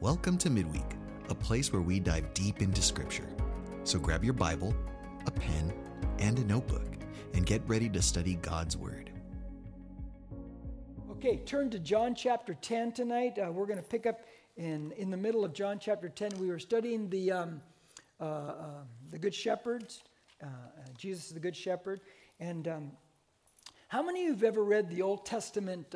Welcome to Midweek, a place where we dive deep into Scripture. So grab your Bible, a pen, and a notebook, and get ready to study God's Word. Okay, turn to John chapter 10 tonight. Uh, we're going to pick up in, in the middle of John chapter 10. We were studying the, um, uh, uh, the Good Shepherd. Uh, Jesus is the Good Shepherd. And um, how many of you have ever read the Old Testament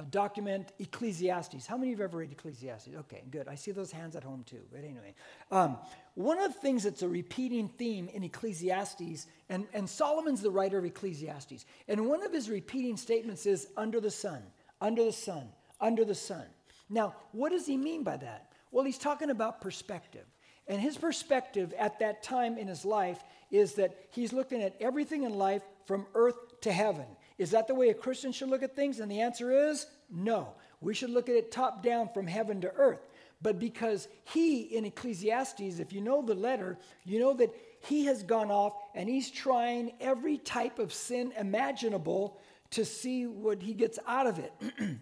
uh, document Ecclesiastes. How many of you have ever read Ecclesiastes? Okay, good. I see those hands at home too. But anyway, um, one of the things that's a repeating theme in Ecclesiastes, and, and Solomon's the writer of Ecclesiastes, and one of his repeating statements is under the sun, under the sun, under the sun. Now, what does he mean by that? Well, he's talking about perspective. And his perspective at that time in his life is that he's looking at everything in life from earth to heaven. Is that the way a Christian should look at things? And the answer is no. We should look at it top down from heaven to earth. But because he, in Ecclesiastes, if you know the letter, you know that he has gone off and he's trying every type of sin imaginable to see what he gets out of it.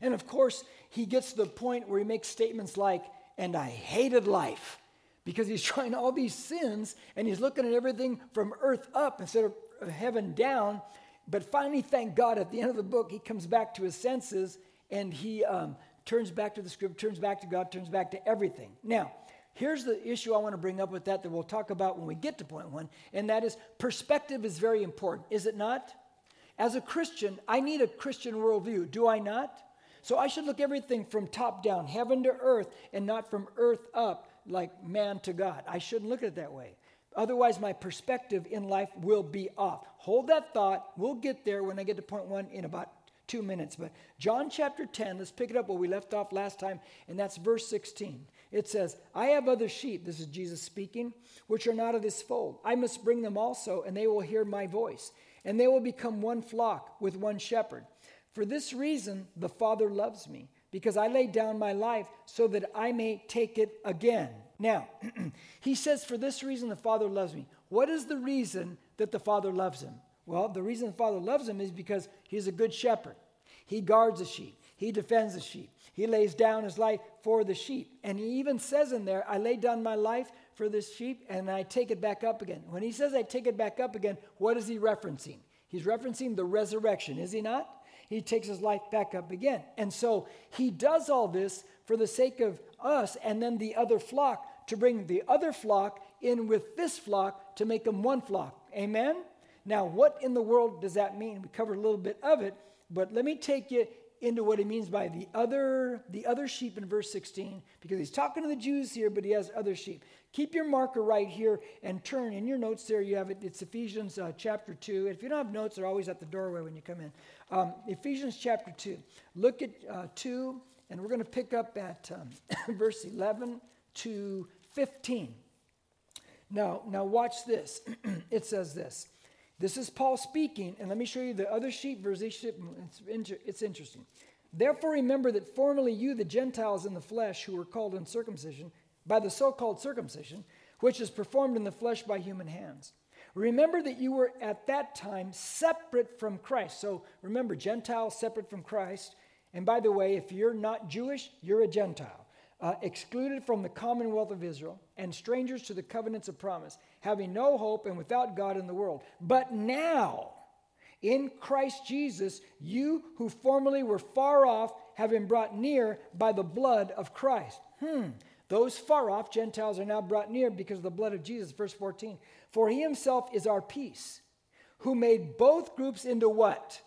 and of course, he gets to the point where he makes statements like, and I hated life. Because he's trying all these sins and he's looking at everything from earth up instead of heaven down. But finally, thank God, at the end of the book, he comes back to his senses and he um, turns back to the script, turns back to God, turns back to everything. Now, here's the issue I want to bring up with that that we'll talk about when we get to point one, and that is perspective is very important, is it not? As a Christian, I need a Christian worldview, do I not? So I should look everything from top down, heaven to earth, and not from earth up, like man to God. I shouldn't look at it that way. Otherwise, my perspective in life will be off. Hold that thought. We'll get there when I get to point one in about two minutes. But John chapter 10, let's pick it up where we left off last time, and that's verse 16. It says, I have other sheep, this is Jesus speaking, which are not of this fold. I must bring them also, and they will hear my voice, and they will become one flock with one shepherd. For this reason, the Father loves me, because I lay down my life so that I may take it again. Now, he says, For this reason the Father loves me. What is the reason that the Father loves him? Well, the reason the Father loves him is because he's a good shepherd. He guards the sheep, he defends the sheep, he lays down his life for the sheep. And he even says in there, I lay down my life for this sheep and I take it back up again. When he says I take it back up again, what is he referencing? He's referencing the resurrection, is he not? He takes his life back up again. And so he does all this for the sake of us and then the other flock to bring the other flock in with this flock to make them one flock. Amen? Now, what in the world does that mean? We covered a little bit of it, but let me take you into what he means by the other the other sheep in verse 16 because he's talking to the Jews here but he has other sheep. Keep your marker right here and turn in your notes there you have it it's Ephesians uh, chapter 2. If you don't have notes they're always at the doorway when you come in. Um, Ephesians chapter 2. Look at uh, 2 and we're going to pick up at um, verse 11 to 15. Now, now watch this. it says this. This is Paul speaking, and let me show you the other sheep verse. It's, it's interesting. Therefore, remember that formerly you, the Gentiles in the flesh, who were called uncircumcision, by the so called circumcision, which is performed in the flesh by human hands. Remember that you were at that time separate from Christ. So remember, Gentiles separate from Christ. And by the way, if you're not Jewish, you're a Gentile, uh, excluded from the commonwealth of Israel and strangers to the covenants of promise, having no hope and without God in the world. But now, in Christ Jesus, you who formerly were far off have been brought near by the blood of Christ. Hmm. Those far off Gentiles are now brought near because of the blood of Jesus. Verse 14. For he himself is our peace, who made both groups into what?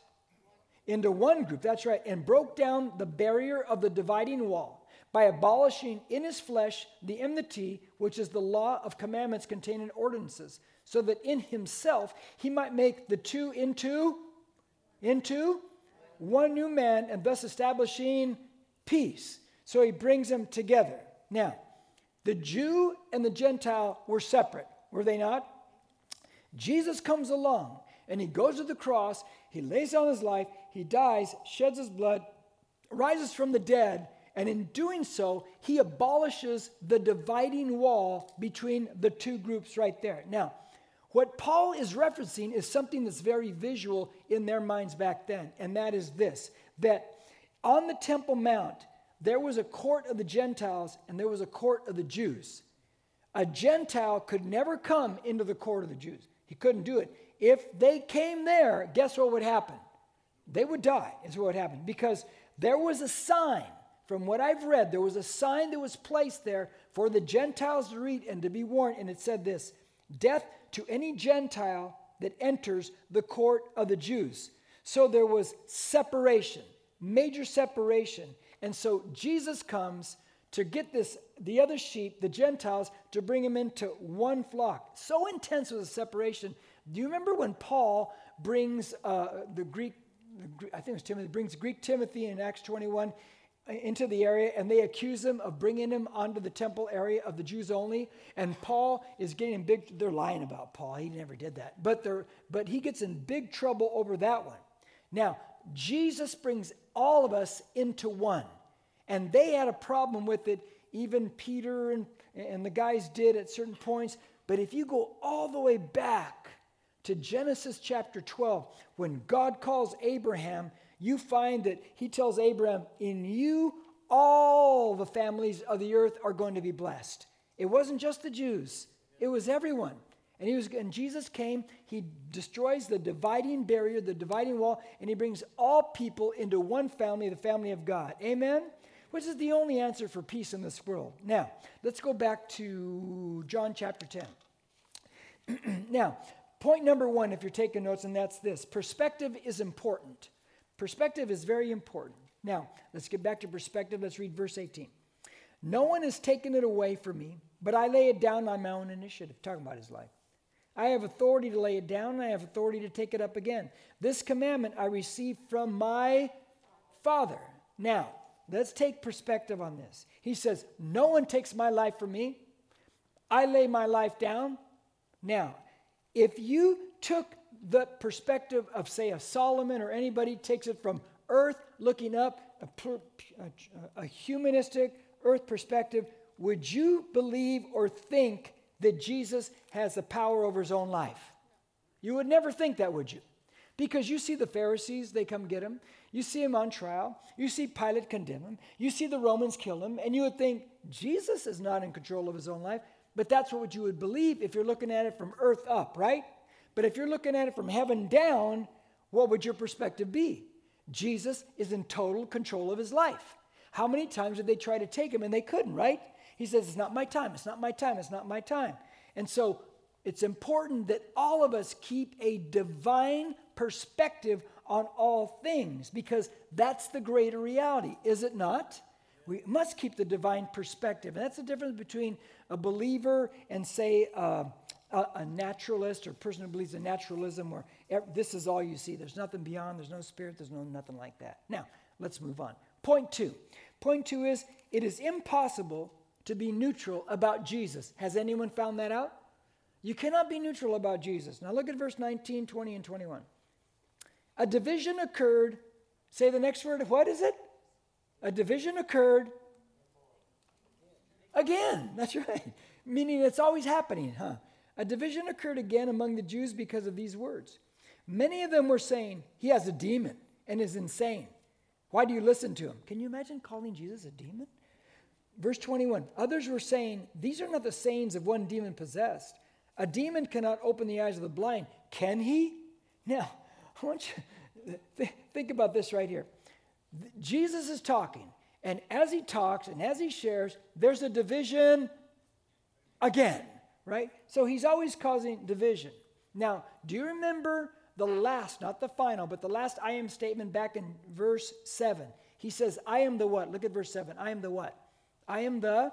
into one group, that's right, and broke down the barrier of the dividing wall by abolishing in his flesh the enmity, which is the law of commandments contained in ordinances, so that in himself he might make the two into into one new man and thus establishing peace. So he brings them together. Now, the Jew and the Gentile were separate, were they not? Jesus comes along and he goes to the cross, he lays down his life, he dies, sheds his blood, rises from the dead, and in doing so, he abolishes the dividing wall between the two groups right there. Now, what Paul is referencing is something that's very visual in their minds back then, and that is this that on the Temple Mount, there was a court of the Gentiles and there was a court of the Jews. A Gentile could never come into the court of the Jews. He couldn't do it. If they came there, guess what would happen? They would die, is what would happen. Because there was a sign, from what I've read, there was a sign that was placed there for the Gentiles to read and to be warned. And it said this Death to any Gentile that enters the court of the Jews. So there was separation, major separation. And so Jesus comes to get this the other sheep, the Gentiles, to bring them into one flock. So intense was the separation. Do you remember when Paul brings uh, the Greek, I think it was Timothy, brings Greek Timothy in Acts 21 uh, into the area and they accuse him of bringing him onto the temple area of the Jews only. And Paul is getting big, they're lying about Paul. He never did that. But, they're, but he gets in big trouble over that one. Now, Jesus brings all of us into one. And they had a problem with it, even Peter and, and the guys did at certain points. But if you go all the way back to Genesis chapter 12, when God calls Abraham, you find that he tells Abraham, In you, all the families of the earth are going to be blessed. It wasn't just the Jews, it was everyone. And, he was, and Jesus came, he destroys the dividing barrier, the dividing wall, and he brings all people into one family, the family of God. Amen? which is the only answer for peace in this world. Now, let's go back to John chapter 10. now, point number one, if you're taking notes, and that's this perspective is important. Perspective is very important. Now, let's get back to perspective. Let's read verse 18. No one has taken it away from me, but I lay it down on my own initiative. Talking about his life. I have authority to lay it down, and I have authority to take it up again. This commandment I received from my Father. Now, Let's take perspective on this. He says, No one takes my life from me. I lay my life down. Now, if you took the perspective of, say, a Solomon or anybody takes it from earth looking up, a, a, a humanistic earth perspective, would you believe or think that Jesus has the power over his own life? You would never think that, would you? Because you see the Pharisees, they come get him. You see him on trial. You see Pilate condemn him. You see the Romans kill him. And you would think, Jesus is not in control of his own life. But that's what you would believe if you're looking at it from earth up, right? But if you're looking at it from heaven down, what would your perspective be? Jesus is in total control of his life. How many times did they try to take him and they couldn't, right? He says, It's not my time, it's not my time, it's not my time. And so it's important that all of us keep a divine perspective on all things because that's the greater reality, is it not? We must keep the divine perspective. And that's the difference between a believer and, say, uh, a, a, naturalist or a person who believes in naturalism where this is all you see. There's nothing beyond, there's no spirit, there's no nothing like that. Now, let's move on. Point two. Point two is it is impossible to be neutral about Jesus. Has anyone found that out? You cannot be neutral about Jesus. Now look at verse 19, 20, and 21 a division occurred. Say the next word. What is it? A division occurred again. That's right. Meaning it's always happening, huh? A division occurred again among the Jews because of these words. Many of them were saying, He has a demon and is insane. Why do you listen to him? Can you imagine calling Jesus a demon? Verse 21 Others were saying, These are not the sayings of one demon possessed. A demon cannot open the eyes of the blind. Can he? Now, I want you to think about this right here. Jesus is talking, and as he talks and as he shares, there's a division again, right? So he's always causing division. Now, do you remember the last, not the final, but the last I am statement back in verse 7? He says, I am the what? Look at verse 7. I am the what? I am the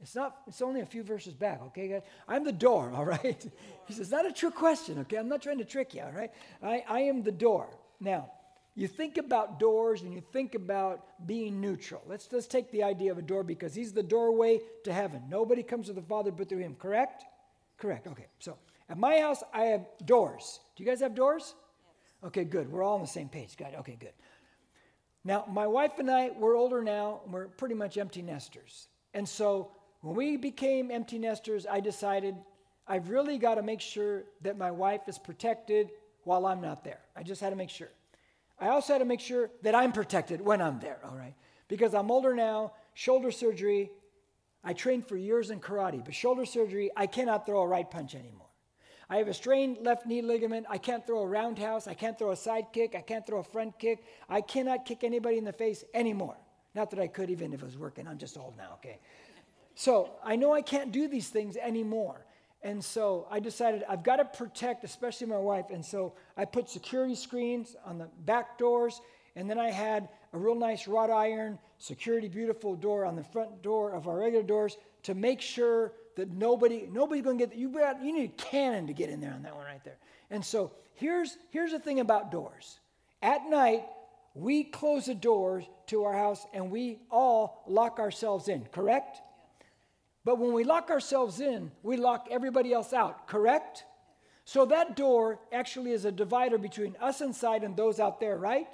It's not, it's only a few verses back, okay, guys? I'm the door, all right? He says, not a trick question, okay? I'm not trying to trick you, all right? I, I am the door. Now, you think about doors and you think about being neutral. Let's just take the idea of a door because he's the doorway to heaven. Nobody comes to the Father but through him, correct? Correct, okay. So at my house, I have doors. Do you guys have doors? Okay, good. We're all on the same page. Got it. Okay, good. Now, my wife and I, we're older now, we're pretty much empty nesters. And so when we became empty nesters, I decided I've really got to make sure that my wife is protected while I'm not there. I just had to make sure. I also had to make sure that I'm protected when I'm there, all right? Because I'm older now, shoulder surgery. I trained for years in karate, but shoulder surgery, I cannot throw a right punch anymore. I have a strained left knee ligament. I can't throw a roundhouse. I can't throw a side kick. I can't throw a front kick. I cannot kick anybody in the face anymore. Not that I could, even if it was working. I'm just old now, okay? So I know I can't do these things anymore. And so I decided I've got to protect, especially my wife. And so I put security screens on the back doors. And then I had a real nice wrought iron, security, beautiful door on the front door of our regular doors to make sure that nobody, nobody's going to get, you, got, you need a cannon to get in there on that one right there. And so here's, here's the thing about doors. At night, we close the doors to our house and we all lock ourselves in, correct? But when we lock ourselves in, we lock everybody else out, correct? So that door actually is a divider between us inside and those out there, right?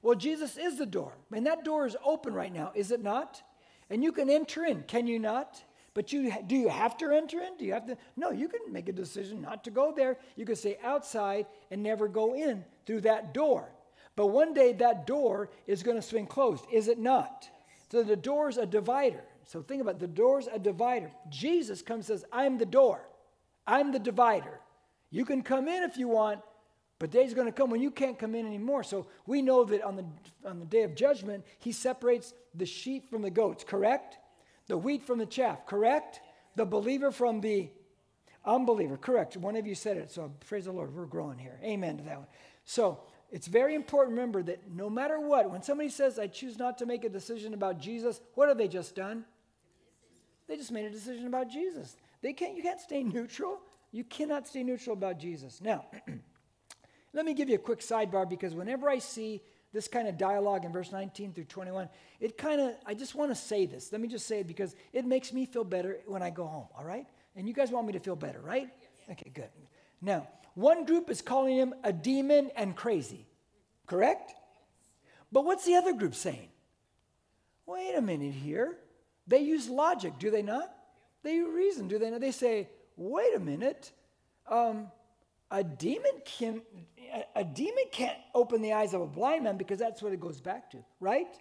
Well, Jesus is the door. And that door is open right now, is it not? And you can enter in, can you not? But you do you have to enter in? Do you have to? No, you can make a decision not to go there. You can stay outside and never go in through that door. But one day that door is going to swing closed, is it not? So the door is a divider. So think about it. the door's a divider. Jesus comes says, I'm the door. I'm the divider. You can come in if you want, but day's going to come when you can't come in anymore. So we know that on the, on the day of judgment, he separates the sheep from the goats, correct? The wheat from the chaff, correct? The believer from the unbeliever, correct. One of you said it, so praise the Lord. We're growing here. Amen to that one. So it's very important remember that no matter what, when somebody says, I choose not to make a decision about Jesus, what have they just done? They just made a decision about Jesus. They can't, you can't stay neutral. You cannot stay neutral about Jesus. Now, let me give you a quick sidebar because whenever I see this kind of dialogue in verse 19 through 21, it kind of, I just want to say this. Let me just say it because it makes me feel better when I go home, all right? And you guys want me to feel better, right? Okay, good. Now, one group is calling him a demon and crazy, correct? But what's the other group saying? Wait a minute here. They use logic, do they not? They reason, do they not? They say, wait a minute, um, a demon can a, a demon can't open the eyes of a blind man because that's what it goes back to, right?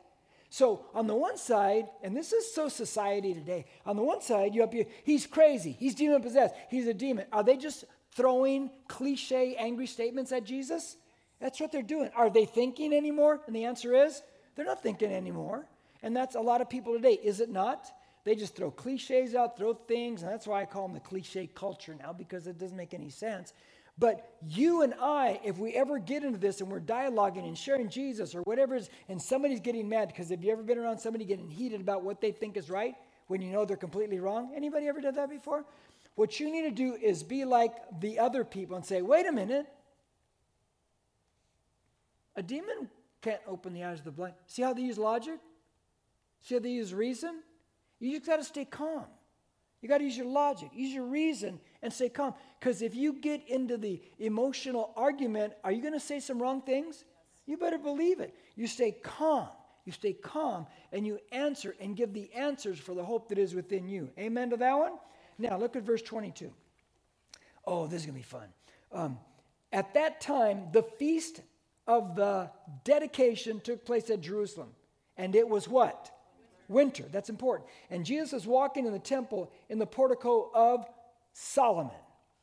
So on the one side, and this is so society today, on the one side you have he's crazy, he's demon possessed, he's a demon. Are they just throwing cliche angry statements at Jesus? That's what they're doing. Are they thinking anymore? And the answer is they're not thinking anymore. And that's a lot of people today, is it not? They just throw cliches out, throw things, and that's why I call them the cliche culture now because it doesn't make any sense. But you and I, if we ever get into this and we're dialoguing and sharing Jesus or whatever is, and somebody's getting mad, because have you ever been around somebody getting heated about what they think is right when you know they're completely wrong? Anybody ever did that before? What you need to do is be like the other people and say, wait a minute. A demon can't open the eyes of the blind. See how they use logic? See how they use reason? You just got to stay calm. You got to use your logic, use your reason, and stay calm. Because if you get into the emotional argument, are you going to say some wrong things? You better believe it. You stay calm. You stay calm and you answer and give the answers for the hope that is within you. Amen to that one? Now, look at verse 22. Oh, this is going to be fun. Um, at that time, the feast of the dedication took place at Jerusalem. And it was what? Winter. That's important. And Jesus is walking in the temple in the portico of Solomon.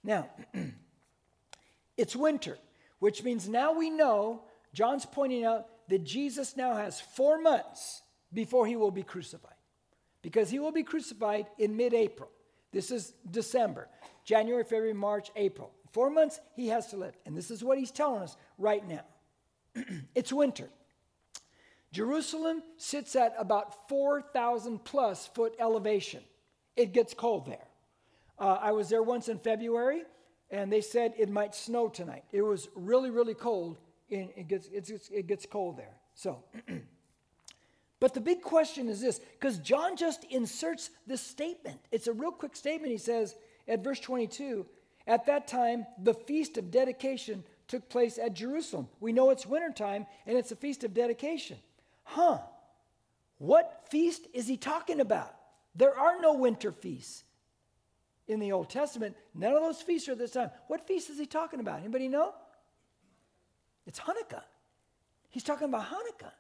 Now, it's winter, which means now we know, John's pointing out that Jesus now has four months before he will be crucified. Because he will be crucified in mid April. This is December, January, February, March, April. Four months he has to live. And this is what he's telling us right now. it's winter. Jerusalem sits at about 4,000 plus foot elevation. It gets cold there. Uh, I was there once in February, and they said it might snow tonight. It was really, really cold. And it gets, it gets cold there. So, but the big question is this because John just inserts this statement. It's a real quick statement. He says at verse 22 At that time, the feast of dedication took place at Jerusalem. We know it's wintertime, and it's a feast of dedication huh, what feast is he talking about? There are no winter feasts in the Old Testament. None of those feasts are this time. What feast is he talking about? Anybody know? It's Hanukkah. He's talking about Hanukkah.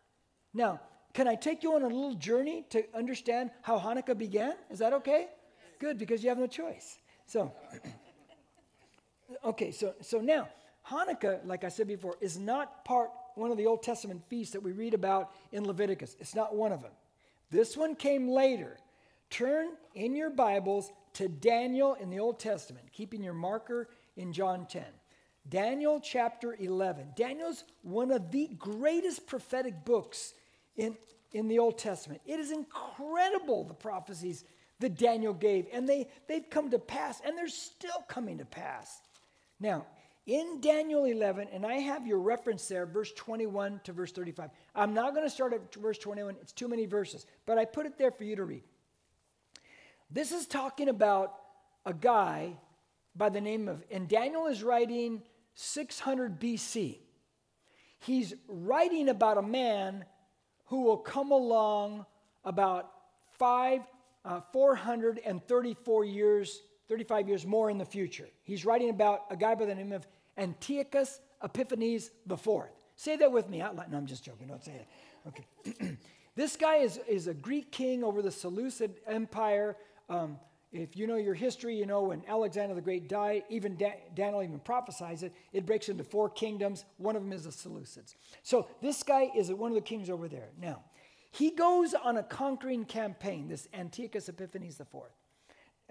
Now, can I take you on a little journey to understand how Hanukkah began? Is that okay? Good, because you have no choice. So, okay, so, so now, Hanukkah, like I said before, is not part, one of the Old Testament feasts that we read about in Leviticus. It's not one of them. This one came later. Turn in your Bibles to Daniel in the Old Testament, keeping your marker in John 10. Daniel chapter 11. Daniel's one of the greatest prophetic books in, in the Old Testament. It is incredible the prophecies that Daniel gave, and they, they've come to pass, and they're still coming to pass. Now, in Daniel 11, and I have your reference there, verse 21 to verse 35. I'm not going to start at verse 21, it's too many verses, but I put it there for you to read. This is talking about a guy by the name of, and Daniel is writing 600 BC. He's writing about a man who will come along about five, uh, 434 years, 35 years more in the future. He's writing about a guy by the name of Antiochus Epiphanes IV. Say that with me. No, I'm just joking. Don't say it. Okay. this guy is, is a Greek king over the Seleucid Empire. Um, if you know your history, you know when Alexander the Great died, even da- Daniel even prophesies it, it breaks into four kingdoms. One of them is the Seleucids. So this guy is one of the kings over there. Now, he goes on a conquering campaign, this Antiochus Epiphanes IV.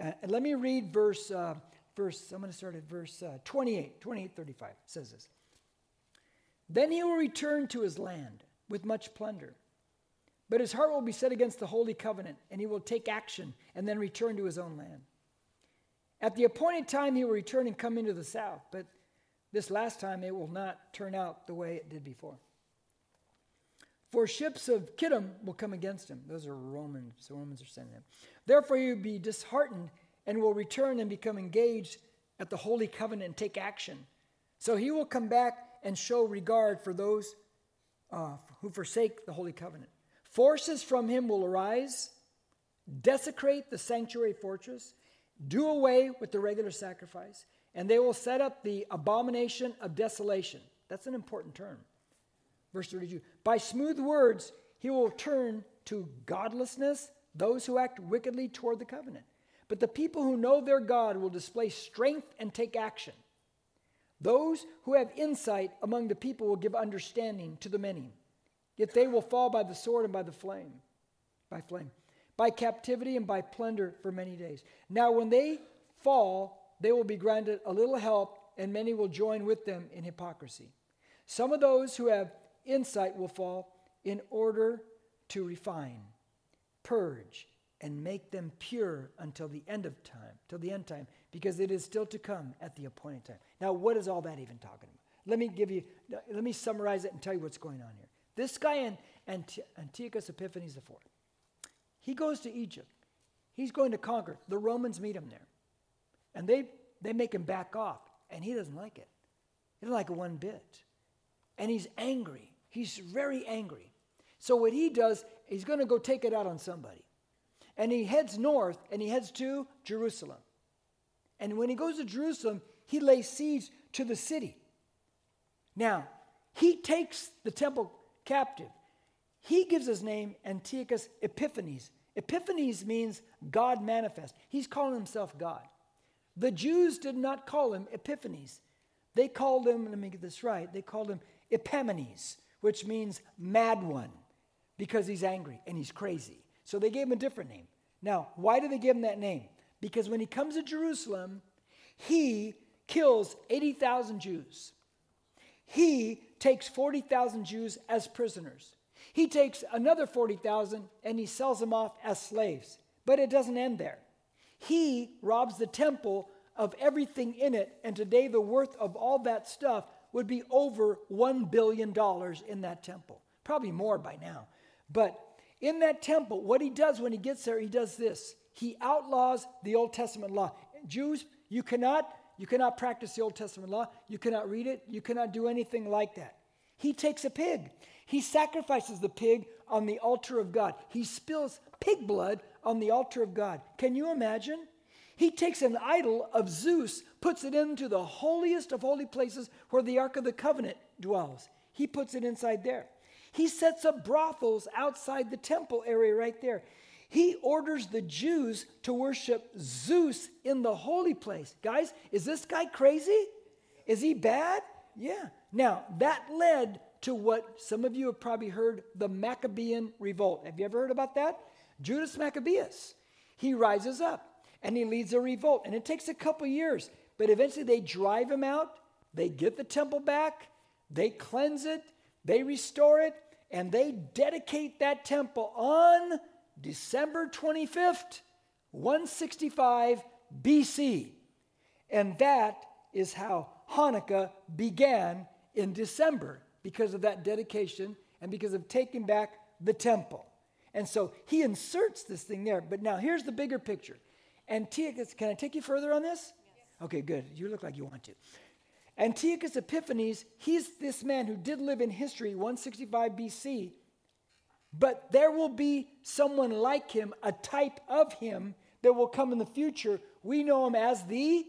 Uh, and let me read verse, uh, verse, I'm going to start at verse uh, 28, 28, 35. It says this. Then he will return to his land with much plunder but his heart will be set against the holy covenant, and he will take action and then return to his own land. At the appointed time, he will return and come into the south, but this last time it will not turn out the way it did before. For ships of Kittim will come against him. Those are Romans. The Romans are sending them. Therefore, you will be disheartened and will return and become engaged at the holy covenant and take action. So he will come back and show regard for those uh, who forsake the holy covenant. Forces from him will arise, desecrate the sanctuary fortress, do away with the regular sacrifice, and they will set up the abomination of desolation. That's an important term. Verse 32 By smooth words, he will turn to godlessness those who act wickedly toward the covenant. But the people who know their God will display strength and take action. Those who have insight among the people will give understanding to the many. Yet they will fall by the sword and by the flame, by flame, by captivity and by plunder for many days. Now, when they fall, they will be granted a little help, and many will join with them in hypocrisy. Some of those who have insight will fall in order to refine, purge, and make them pure until the end of time, till the end time, because it is still to come at the appointed time. Now, what is all that even talking about? Let me give you, let me summarize it and tell you what's going on here. This guy in Antiochus Epiphanes IV, he goes to Egypt. He's going to conquer. The Romans meet him there. And they, they make him back off, and he doesn't like it. He doesn't like it one bit. And he's angry. He's very angry. So what he does, he's going to go take it out on somebody. And he heads north and he heads to Jerusalem. And when he goes to Jerusalem, he lays siege to the city. Now, he takes the temple captive. He gives his name Antiochus Epiphanes. Epiphanes means God manifest. He's calling himself God. The Jews did not call him Epiphanes. They called him, let me get this right, they called him Epimanes, which means mad one, because he's angry and he's crazy. So they gave him a different name. Now, why did they give him that name? Because when he comes to Jerusalem, he kills 80,000 Jews. He takes 40,000 Jews as prisoners. He takes another 40,000 and he sells them off as slaves. But it doesn't end there. He robs the temple of everything in it, and today the worth of all that stuff would be over $1 billion in that temple. Probably more by now. But in that temple, what he does when he gets there, he does this. He outlaws the Old Testament law. Jews, you cannot you cannot practice the Old Testament law. You cannot read it. You cannot do anything like that. He takes a pig. He sacrifices the pig on the altar of God. He spills pig blood on the altar of God. Can you imagine? He takes an idol of Zeus, puts it into the holiest of holy places where the Ark of the Covenant dwells. he puts it inside there. He sets up brothels outside the temple area right there. He orders the Jews to worship Zeus in the holy place. Guys, is this guy crazy? Is he bad? Yeah. Now, that led to what some of you have probably heard the Maccabean revolt. Have you ever heard about that? Judas Maccabeus. He rises up and he leads a revolt. And it takes a couple years, but eventually they drive him out. They get the temple back. They cleanse it. They restore it. And they dedicate that temple on December 25th, 165 BC. And that is how Hanukkah began in December because of that dedication and because of taking back the temple. And so he inserts this thing there. But now here's the bigger picture. Antiochus, can I take you further on this? Yes. Okay, good. You look like you want to. Antiochus Epiphanes, he's this man who did live in history, 165 BC. But there will be someone like him, a type of him, that will come in the future. We know him as the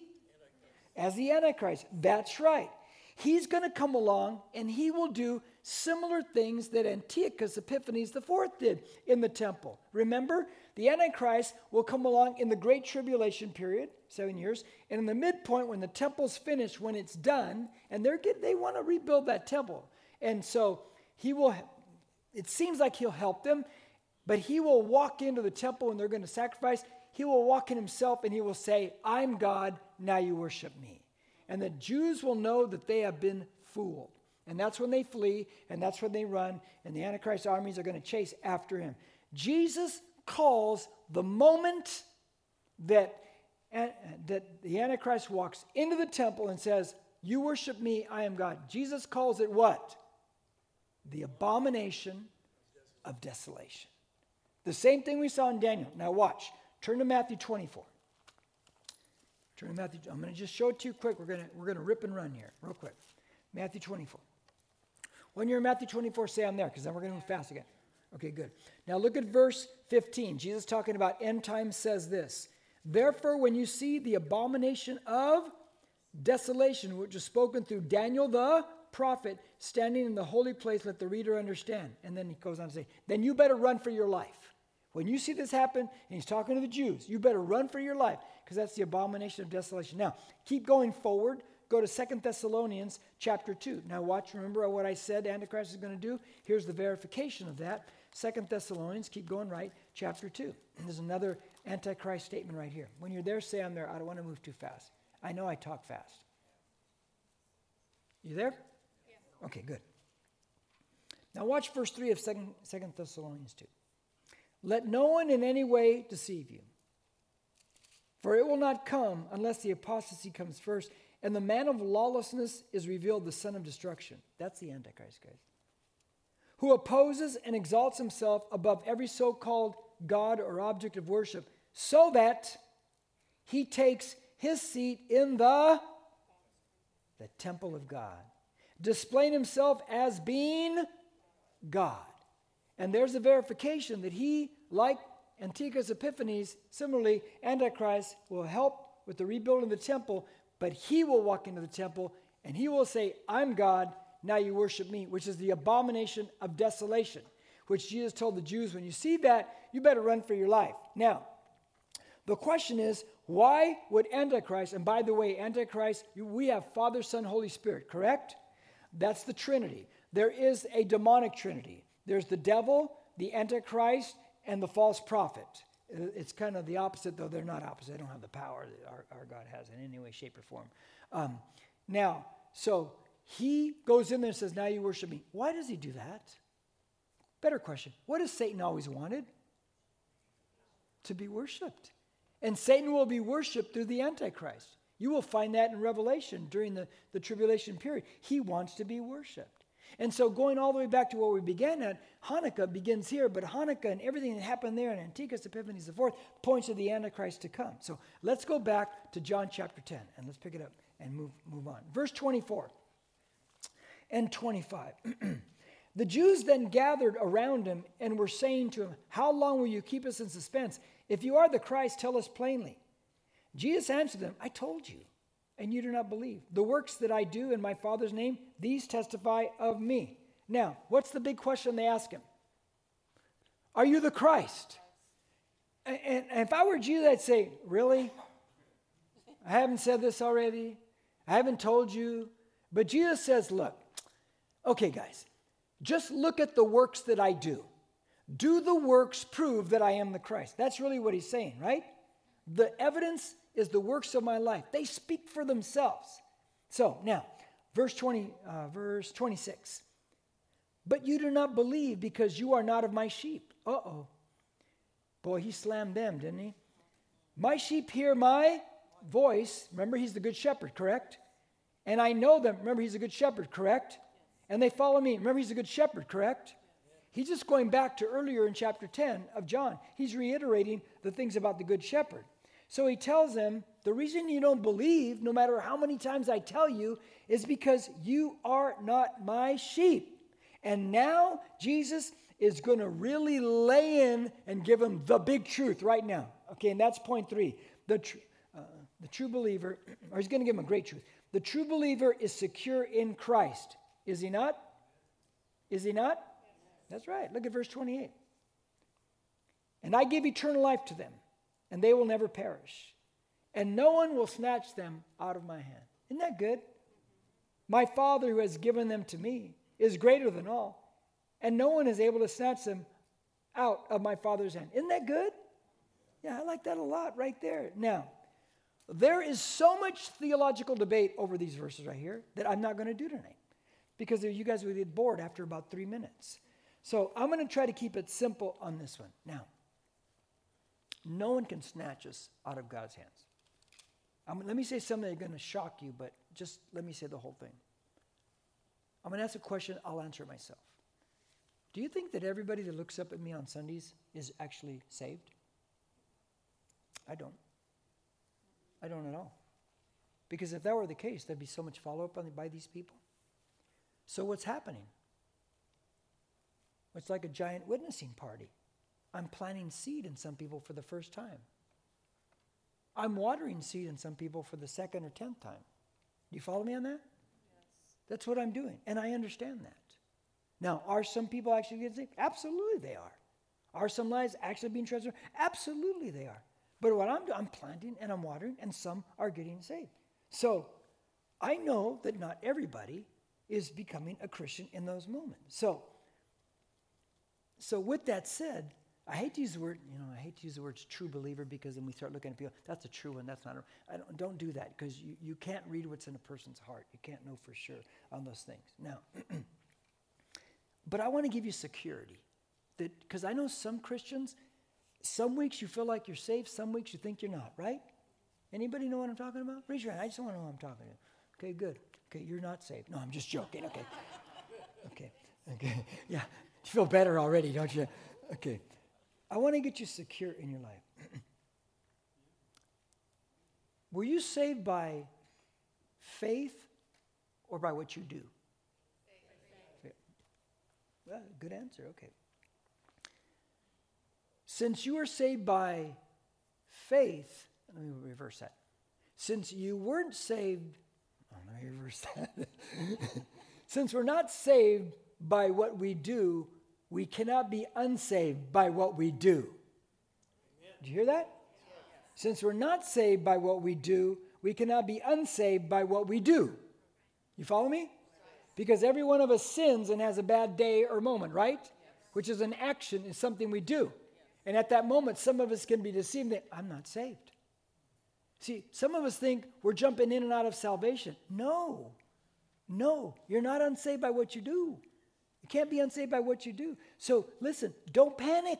as the Antichrist. That's right. He's going to come along and he will do similar things that Antiochus Epiphanes IV did in the temple. Remember, the Antichrist will come along in the Great Tribulation period, seven years, and in the midpoint, when the temple's finished, when it's done, and they're get, they want to rebuild that temple. And so he will, it seems like he'll help them, but he will walk into the temple and they're going to sacrifice. He will walk in himself and he will say, I'm God, now you worship me. And the Jews will know that they have been fooled. And that's when they flee, and that's when they run, and the Antichrist armies are going to chase after him. Jesus calls the moment that, eh, that the Antichrist walks into the temple and says, You worship me, I am God. Jesus calls it what? The abomination of desolation. The same thing we saw in Daniel. Now, watch. Turn to Matthew 24. Turn to Matthew. I'm going to just show it to you quick. We're going to, we're going to rip and run here, real quick. Matthew 24. When you're in Matthew 24, say I'm there, because then we're going to fast again. Okay, good. Now look at verse 15. Jesus talking about end times says this Therefore, when you see the abomination of desolation, which is spoken through Daniel the prophet, standing in the holy place, let the reader understand. And then he goes on to say, Then you better run for your life. When you see this happen, and he's talking to the Jews, you better run for your life because that's the abomination of desolation. Now, keep going forward. Go to Second Thessalonians chapter 2. Now, watch, remember what I said Antichrist is going to do? Here's the verification of that. Second Thessalonians, keep going right, chapter 2. And there's another Antichrist statement right here. When you're there, say I'm there. I don't want to move too fast. I know I talk fast. You there? Yeah. Okay, good. Now, watch verse 3 of Second, Second Thessalonians 2. Let no one in any way deceive you. For it will not come unless the apostasy comes first, and the man of lawlessness is revealed, the son of destruction. That's the Antichrist, guys. Who opposes and exalts himself above every so called God or object of worship, so that he takes his seat in the, the temple of God, displaying himself as being God. And there's a verification that he, like Antiochus Epiphanes, similarly, Antichrist will help with the rebuilding of the temple, but he will walk into the temple and he will say, I'm God, now you worship me, which is the abomination of desolation, which Jesus told the Jews, when you see that, you better run for your life. Now, the question is, why would Antichrist, and by the way, Antichrist, we have Father, Son, Holy Spirit, correct? That's the Trinity. There is a demonic Trinity. There's the devil, the Antichrist, and the false prophet. It's kind of the opposite, though they're not opposite. They don't have the power that our, our God has in any way, shape, or form. Um, now, so he goes in there and says, Now you worship me. Why does he do that? Better question. What has Satan always wanted? To be worshiped. And Satan will be worshiped through the Antichrist. You will find that in Revelation during the, the tribulation period. He wants to be worshiped. And so, going all the way back to where we began at, Hanukkah begins here, but Hanukkah and everything that happened there in Antiochus Epiphanes the fourth points to the Antichrist to come. So, let's go back to John chapter 10 and let's pick it up and move, move on. Verse 24 and 25. the Jews then gathered around him and were saying to him, How long will you keep us in suspense? If you are the Christ, tell us plainly. Jesus answered them, I told you and you do not believe. The works that I do in my Father's name, these testify of me. Now, what's the big question they ask him? Are you the Christ? And, if I were Jesus, I'd say, Really? I haven't said this already. I haven't told you. But Jesus says, Look, okay, guys, just look at the works that I do. Do the works prove that I am the Christ? That's really what he's saying, right? The evidence is the works of my life. They speak for themselves. So now, verse 20, uh, verse 26. But you do not believe because you are not of my sheep. Uh oh. Boy, he slammed them, didn't he? My sheep hear my voice. Remember, he's the good shepherd, correct? And I know them. Remember, he's a good shepherd, correct? And they follow me. Remember, he's a good shepherd, correct? He's just going back to earlier in chapter 10 of John. He's reiterating the things about the good shepherd. So he tells them, the reason you don't believe, no matter how many times I tell you, is because you are not my sheep. And now Jesus is going to really lay in and give them the big truth right now. Okay, and that's point three. The, tr- uh, the true believer, or he's going to give them a great truth. The true believer is secure in Christ. Is he not? Is he not? That's right. Look at verse 28. And I give eternal life to them and they will never perish. And no one will snatch them out of my hand. Isn't that good? My Father who has given them to me is greater than all, and no one is able to snatch them out of my Father's hand. Isn't that good? Yeah, I like that a lot right there. Now, there is so much theological debate over these verses right here that I'm not going to do tonight because you guys would get bored after about three minutes. So I'm going to try to keep it simple on this one. Now, no one can snatch us out of God's hands. I'm, let me say something that's going to shock you, but just let me say the whole thing. I'm going to ask a question, I'll answer myself. Do you think that everybody that looks up at me on Sundays is actually saved? I don't. I don't at all. Because if that were the case, there'd be so much follow up by these people. So, what's happening? It's like a giant witnessing party. I'm planting seed in some people for the first time. I'm watering seed in some people for the second or tenth time. Do you follow me on that? Yes. That's what I'm doing, and I understand that. Now, are some people actually getting saved? Absolutely, they are. Are some lives actually being transformed? Absolutely, they are. But what I'm doing, I'm planting and I'm watering, and some are getting saved. So I know that not everybody is becoming a Christian in those moments. So, so with that said, I hate to use the word, you know, I hate to use the words true believer because then we start looking at people, that's a true one, that's not a, I don't, don't do that because you, you can't read what's in a person's heart. You can't know for sure on those things. Now, but I want to give you security that, because I know some Christians, some weeks you feel like you're saved, some weeks you think you're not, right? Anybody know what I'm talking about? Raise your hand. I just want to know what I'm talking about. Okay, good. Okay, you're not saved. No, I'm just joking. Okay. Okay. Okay. Yeah. You feel better already, don't you? Okay. I want to get you secure in your life. Were you saved by faith or by what you do? Faith. Well, good answer. Okay. Since you were saved by faith, let me reverse that. Since you weren't saved, oh, let me reverse that. Since we're not saved by what we do, we cannot be unsaved by what we do. Do you hear that? Since we're not saved by what we do, we cannot be unsaved by what we do. You follow me? Because every one of us sins and has a bad day or moment, right? Which is an action, is something we do. And at that moment, some of us can be deceived that I'm not saved. See, some of us think we're jumping in and out of salvation. No, no, you're not unsaved by what you do can't be unsaved by what you do. So listen, don't panic.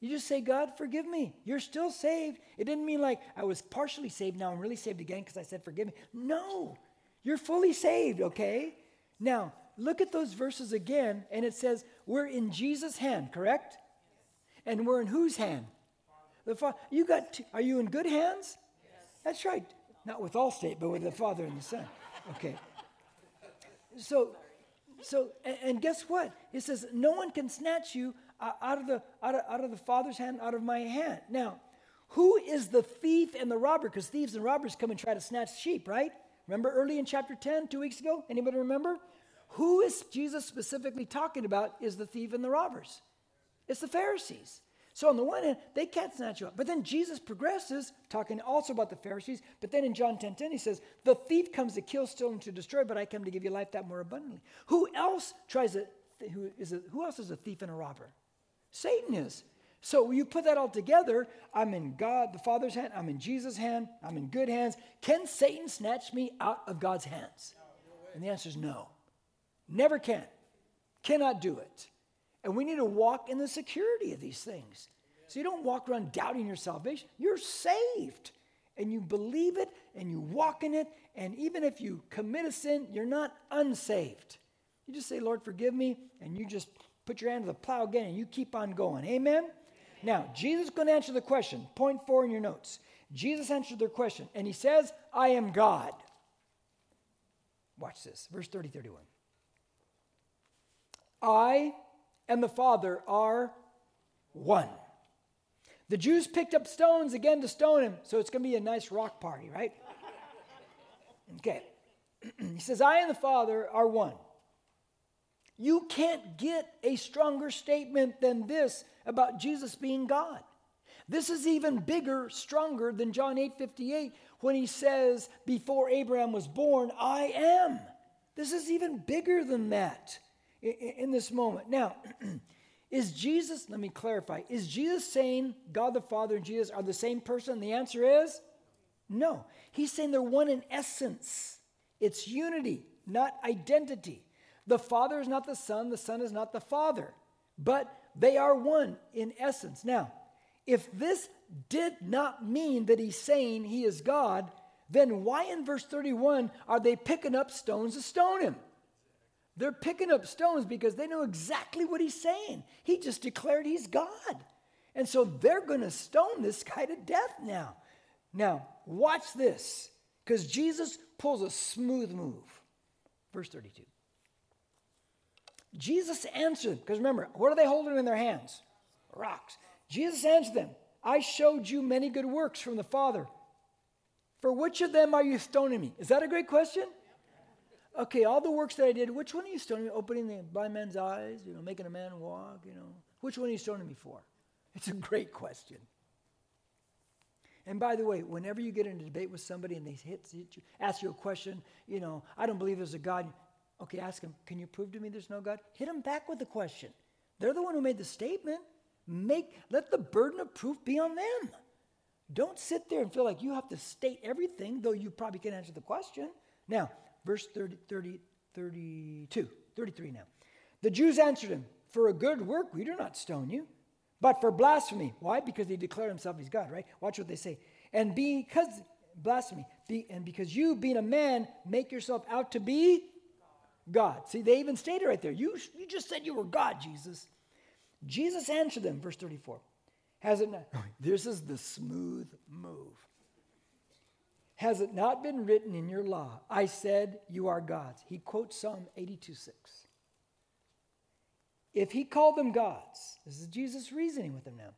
You just say, God, forgive me. You're still saved. It didn't mean like I was partially saved, now I'm really saved again because I said, forgive me. No, you're fully saved, okay? Now, look at those verses again, and it says, we're in Jesus' hand, correct? And we're in whose hand? The Father. You got, two, are you in good hands? Yes. That's right. Not with Allstate, but with the Father and the Son. Okay. So so, and, guess what? It says, no one can snatch you uh, out of, the, out, of, out of the Father's hand, out of my hand. Now, who is the thief and the robber? Because thieves and robbers come and try to snatch sheep, right? Remember early in chapter 10, two weeks ago? Anybody remember? who is Jesus specifically talking about is the thief and the robbers? It's the Pharisees. So on the one hand, they can't snatch you up. But then Jesus progresses, talking also about the Pharisees. But then in John 10 10, he says, The thief comes to kill, steal, and to destroy, but I come to give you life that more abundantly. Who else tries to, who, is a, who else is a thief and a robber? Satan is. So you put that all together, I'm in God, the Father's hand, I'm in Jesus' hand, I'm in good hands. Can Satan snatch me out of God's hands? And the answer is no. Never can. Cannot do it. And we need to walk in the security of these things. So you don't walk around doubting your salvation. You're saved. And you believe it and you walk in it. And even if you commit a sin, you're not unsaved. You just say, Lord, forgive me. And you just put your hand to the plow again and you keep on going. Amen? Now, Jesus is going to answer the question. Point four in your notes. Jesus answered their question. And he says, I am God. Watch this. Verse 30, 31. I and the Father are one. The Jews picked up stones again to stone him, so it's going to be a nice rock party, right? Okay. he says, I and the Father are one. You can't get a stronger statement than this about Jesus being God. This is even bigger, stronger than John 8 58 when he says, Before Abraham was born, I am. This is even bigger than that in, this moment. Now, is Jesus, let me clarify, is Jesus saying God the Father and Jesus are the same person? The answer is no. He's saying they're one in essence. It's unity, not identity. The Father is not the Son, the Son is not the Father, but they are one in essence. Now, if this did not mean that he's saying he is God, then why in verse 31 are they picking up stones to stone him? They're picking up stones because they know exactly what he's saying. He just declared he's God. And so they're going to stone this guy to death now. Now, watch this, because Jesus pulls a smooth move. Verse 32. Jesus answered, because remember, what are they holding in their hands? Rocks. Jesus answered them, I showed you many good works from the Father. For which of them are you stoning me? Is that a great question? Okay, all the works that I did, which one are you stoning me? Opening the blind man's eyes, you know, making a man walk, you know. Which one are you stoning me for? It's a great question. And by the way, whenever you get in a debate with somebody and they hit, hit you, ask you a question, you know, I don't believe there's a God. Okay, ask them, can you prove to me there's no God? Hit them back with the question. They're the one who made the statement. Make let the burden of proof be on them. Don't sit there and feel like you have to state everything, though you probably can answer the question. Now, verse 30, 30, 32, 33 now. The Jews answered him, For a good work we do not stone you, but for blasphemy. Why? Because he declared himself he's God, right? Watch what they say. And because, blasphemy, be, and because you, being a man, make yourself out to be God. See, they even stated right there, you, you just said you were God, Jesus. Jesus answered them, verse 34. Has it not? This is the smooth move. Has it not been written in your law, I said you are gods? He quotes Psalm 82 6. If he called them gods, this is Jesus reasoning with them now,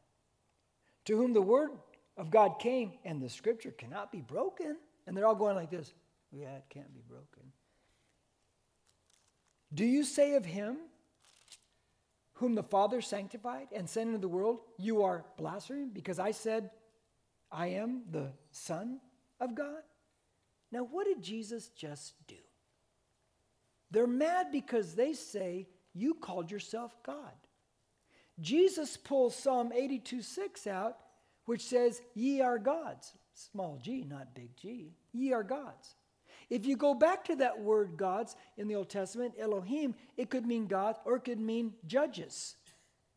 to whom the word of God came and the scripture cannot be broken, and they're all going like this yeah, it can't be broken. Do you say of him whom the Father sanctified and sent into the world, you are blaspheming because I said, I am the Son of God. Now, what did Jesus just do? They're mad because they say, You called yourself God. Jesus pulls Psalm 82 6 out, which says, Ye are gods. Small g, not big G. Ye are gods. If you go back to that word gods in the Old Testament, Elohim, it could mean God or it could mean judges.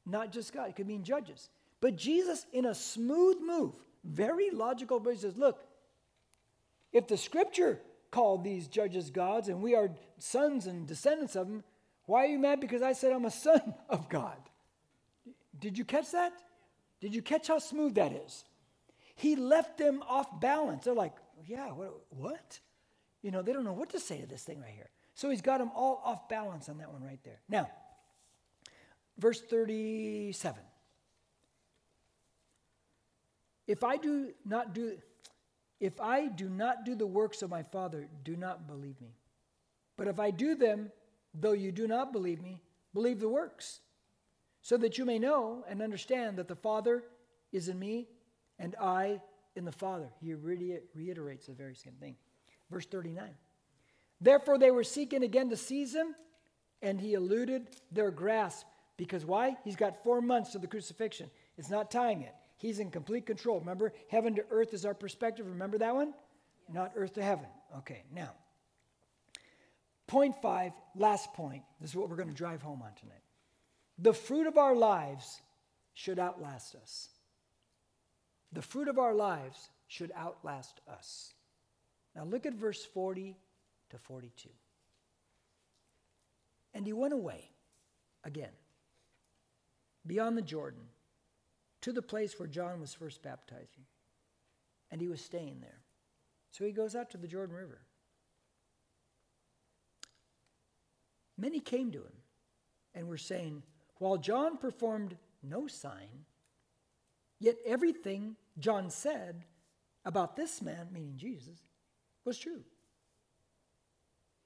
Not just God, it could mean judges. But Jesus, in a smooth move, very logical, but he says, Look, if the scripture called these judges gods and we are sons and descendants of them, why are you mad because I said I'm a son of God? Did you catch that? Did you catch how smooth that is? He left them off balance. They're like, yeah, what? You know, they don't know what to say to this thing right here. So he's got them all off balance on that one right there. Now, verse 37. If I do not do if I do not do the works of my Father, do not believe me. But if I do them, though you do not believe me, believe the works, so that you may know and understand that the Father is in me and I in the Father. He reiterates the very same thing. Verse 39. Therefore, they were seeking again to seize him, and he eluded their grasp. Because why? He's got four months to the crucifixion. It's not time yet. He's in complete control. Remember, heaven to earth is our perspective. Remember that one? Not earth to heaven. Okay, now, point five, last point. This is what we're going to drive home on tonight. The fruit of our lives should outlast us. The fruit of our lives should outlast us. Now, look at verse 40 to 42. And he went away again beyond the Jordan to the place where John was first baptizing. And he was staying there. So he goes out to the Jordan River. Many came to him and were saying, While John performed no sign, yet everything John said about this man, meaning Jesus, was true.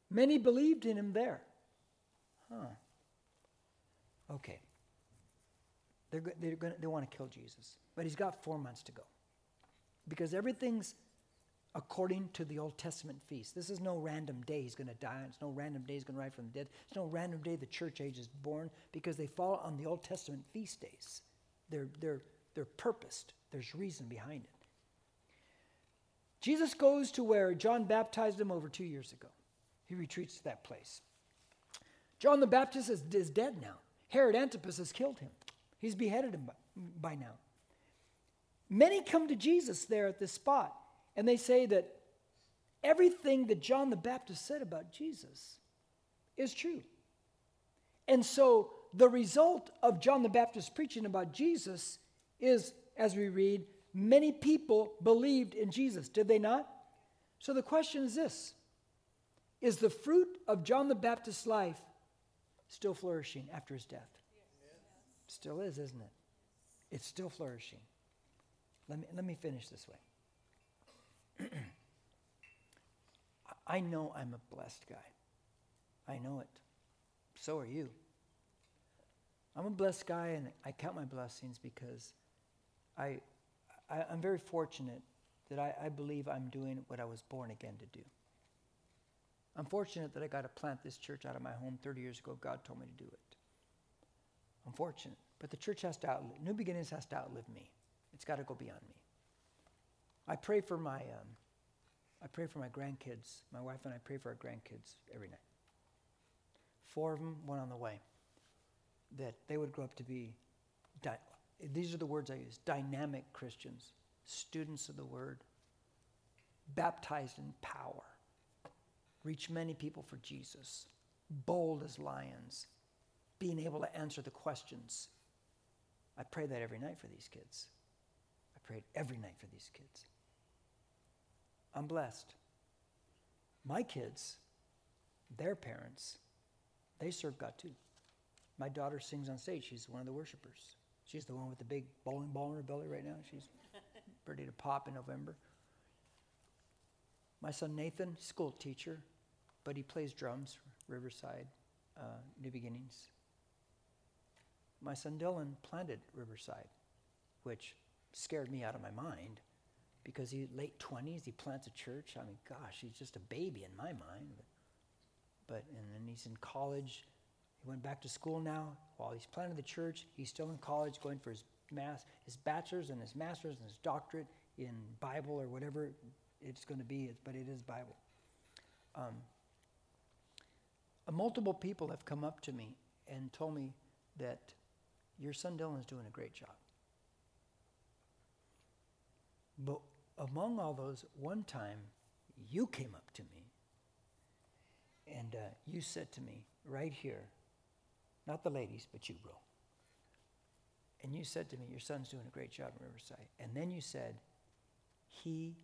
Many believed in him there. Huh. Okay. They're, they're gonna, they want to kill Jesus, but he's got four months to go. Because everything's according to the Old Testament feast. This is no random day he's going to die. It's no random day he's going to rise from the dead. It's no random day the church age is born because they fall on the Old Testament feast days. They're, they're, they're purposed, there's reason behind it. Jesus goes to where John baptized him over two years ago. He retreats to that place. John the Baptist is, is dead now. Herod Antipas has killed him. He's beheaded him by, by now. Many come to Jesus there at this spot, and they say that everything that John the Baptist said about Jesus is true. And so the result of John the Baptist preaching about Jesus is, as we read, many people believed in Jesus. Did they not? So the question is this Is the fruit of John the Baptist's life still flourishing after his death? Still is, isn't it? It's still flourishing. Let me, let me finish this way. I know I'm a blessed guy. I know it. So are you. I'm a blessed guy, and I count my blessings because I, I, am very fortunate that I, I believe I'm doing what I was born again to do. I'm fortunate that I got to plant this church out of my home 30 years ago. God told me to do it. I'm. But the church has to outlive, New Beginnings has to outlive me. It's got to go beyond me. I pray for my, um, I pray for my grandkids. My wife and I pray for our grandkids every night. Four of them, one on the way. That they would grow up to be, di- these are the words I use, dynamic Christians, students of the word, baptized in power, reach many people for Jesus, bold as lions, being able to answer the questions. I pray that every night for these kids. I pray it every night for these kids. I'm blessed. My kids, their parents, they serve God too. My daughter sings on stage. She's one of the worshipers. She's the one with the big bowling ball in her belly right now. She's ready to pop in November. My son Nathan, school teacher, but he plays drums, Riverside, uh, New Beginnings. My son Dylan planted Riverside, which scared me out of my mind because he late 20s, he plants a church. I mean, gosh, he's just a baby in my mind. But, but and then he's in college. He went back to school now. While he's planted the church, he's still in college going for his mass, his bachelor's and his master's and his doctorate in Bible or whatever it's going to be, but it is Bible. Um, multiple people have come up to me and told me that your son Dylan is doing a great job. But among all those, one time you came up to me and uh, you said to me, right here, not the ladies, but you, bro. And you said to me, Your son's doing a great job in Riverside. And then you said, He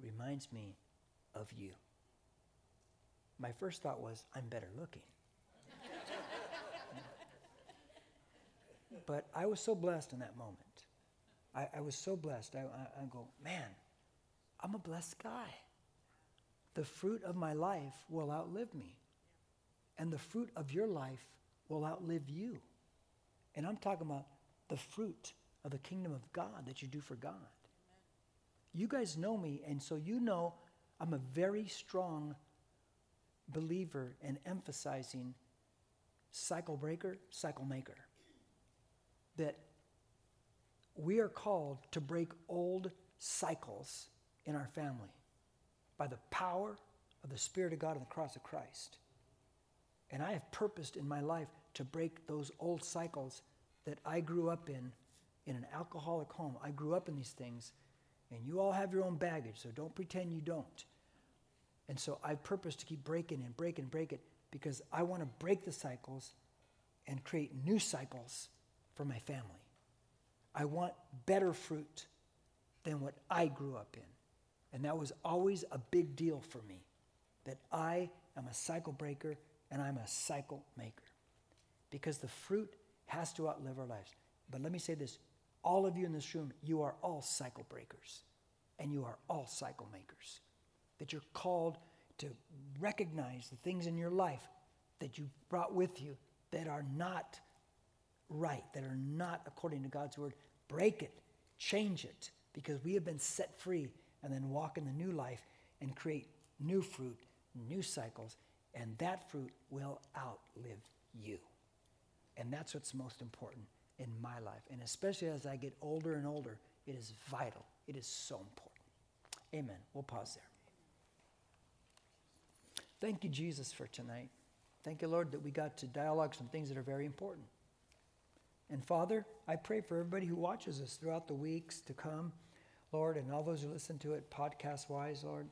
reminds me of you. My first thought was, I'm better looking. But I was so blessed in that moment. I, I was so blessed. I, I, I go, man, I'm a blessed guy. The fruit of my life will outlive me. and the fruit of your life will outlive you. And I'm talking about the fruit of the kingdom of God that you do for God. Amen. You guys know me, and so you know I'm a very strong believer in emphasizing cycle breaker, cycle maker. That we are called to break old cycles in our family by the power of the Spirit of God and the cross of Christ. And I have purposed in my life to break those old cycles that I grew up in, in an alcoholic home. I grew up in these things, and you all have your own baggage, so don't pretend you don't. And so I've purposed to keep breaking and breaking and break it because I want to break the cycles and create new cycles for my family. I want better fruit than what I grew up in. And that was always a big deal for me that I am a cycle breaker and I'm a cycle maker. Because the fruit has to outlive our lives. But let me say this all of you in this room, you are all cycle breakers and you are all cycle makers. That you're called to recognize the things in your life that you brought with you that are not right, that are not according to God's word. Break it, change it, because we have been set free and then walk in the new life and create new fruit, new cycles, and that fruit will outlive you. And that's what's most important in my life. And especially as I get older and older, it is vital. It is so important. Amen. We'll pause there. Thank you, Jesus, for tonight. Thank you, Lord, that we got to dialogue some things that are very important. And Father, I pray for everybody who watches us throughout the weeks to come, Lord, and all those who listen to it podcast wise, Lord.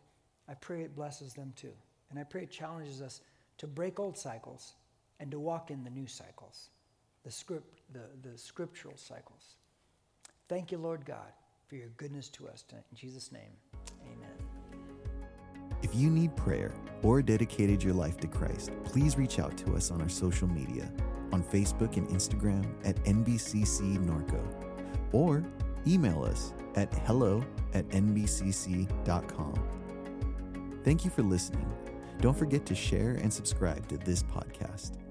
I pray it blesses them too. And I pray it challenges us to break old cycles and to walk in the new cycles, the, script, the, the scriptural cycles. Thank you, Lord God, for your goodness to us. Tonight. In Jesus' name, amen. If you need prayer or dedicated your life to Christ, please reach out to us on our social media on Facebook and Instagram at NBCC Norco or email us at hello at nbcc.com. Thank you for listening. Don't forget to share and subscribe to this podcast.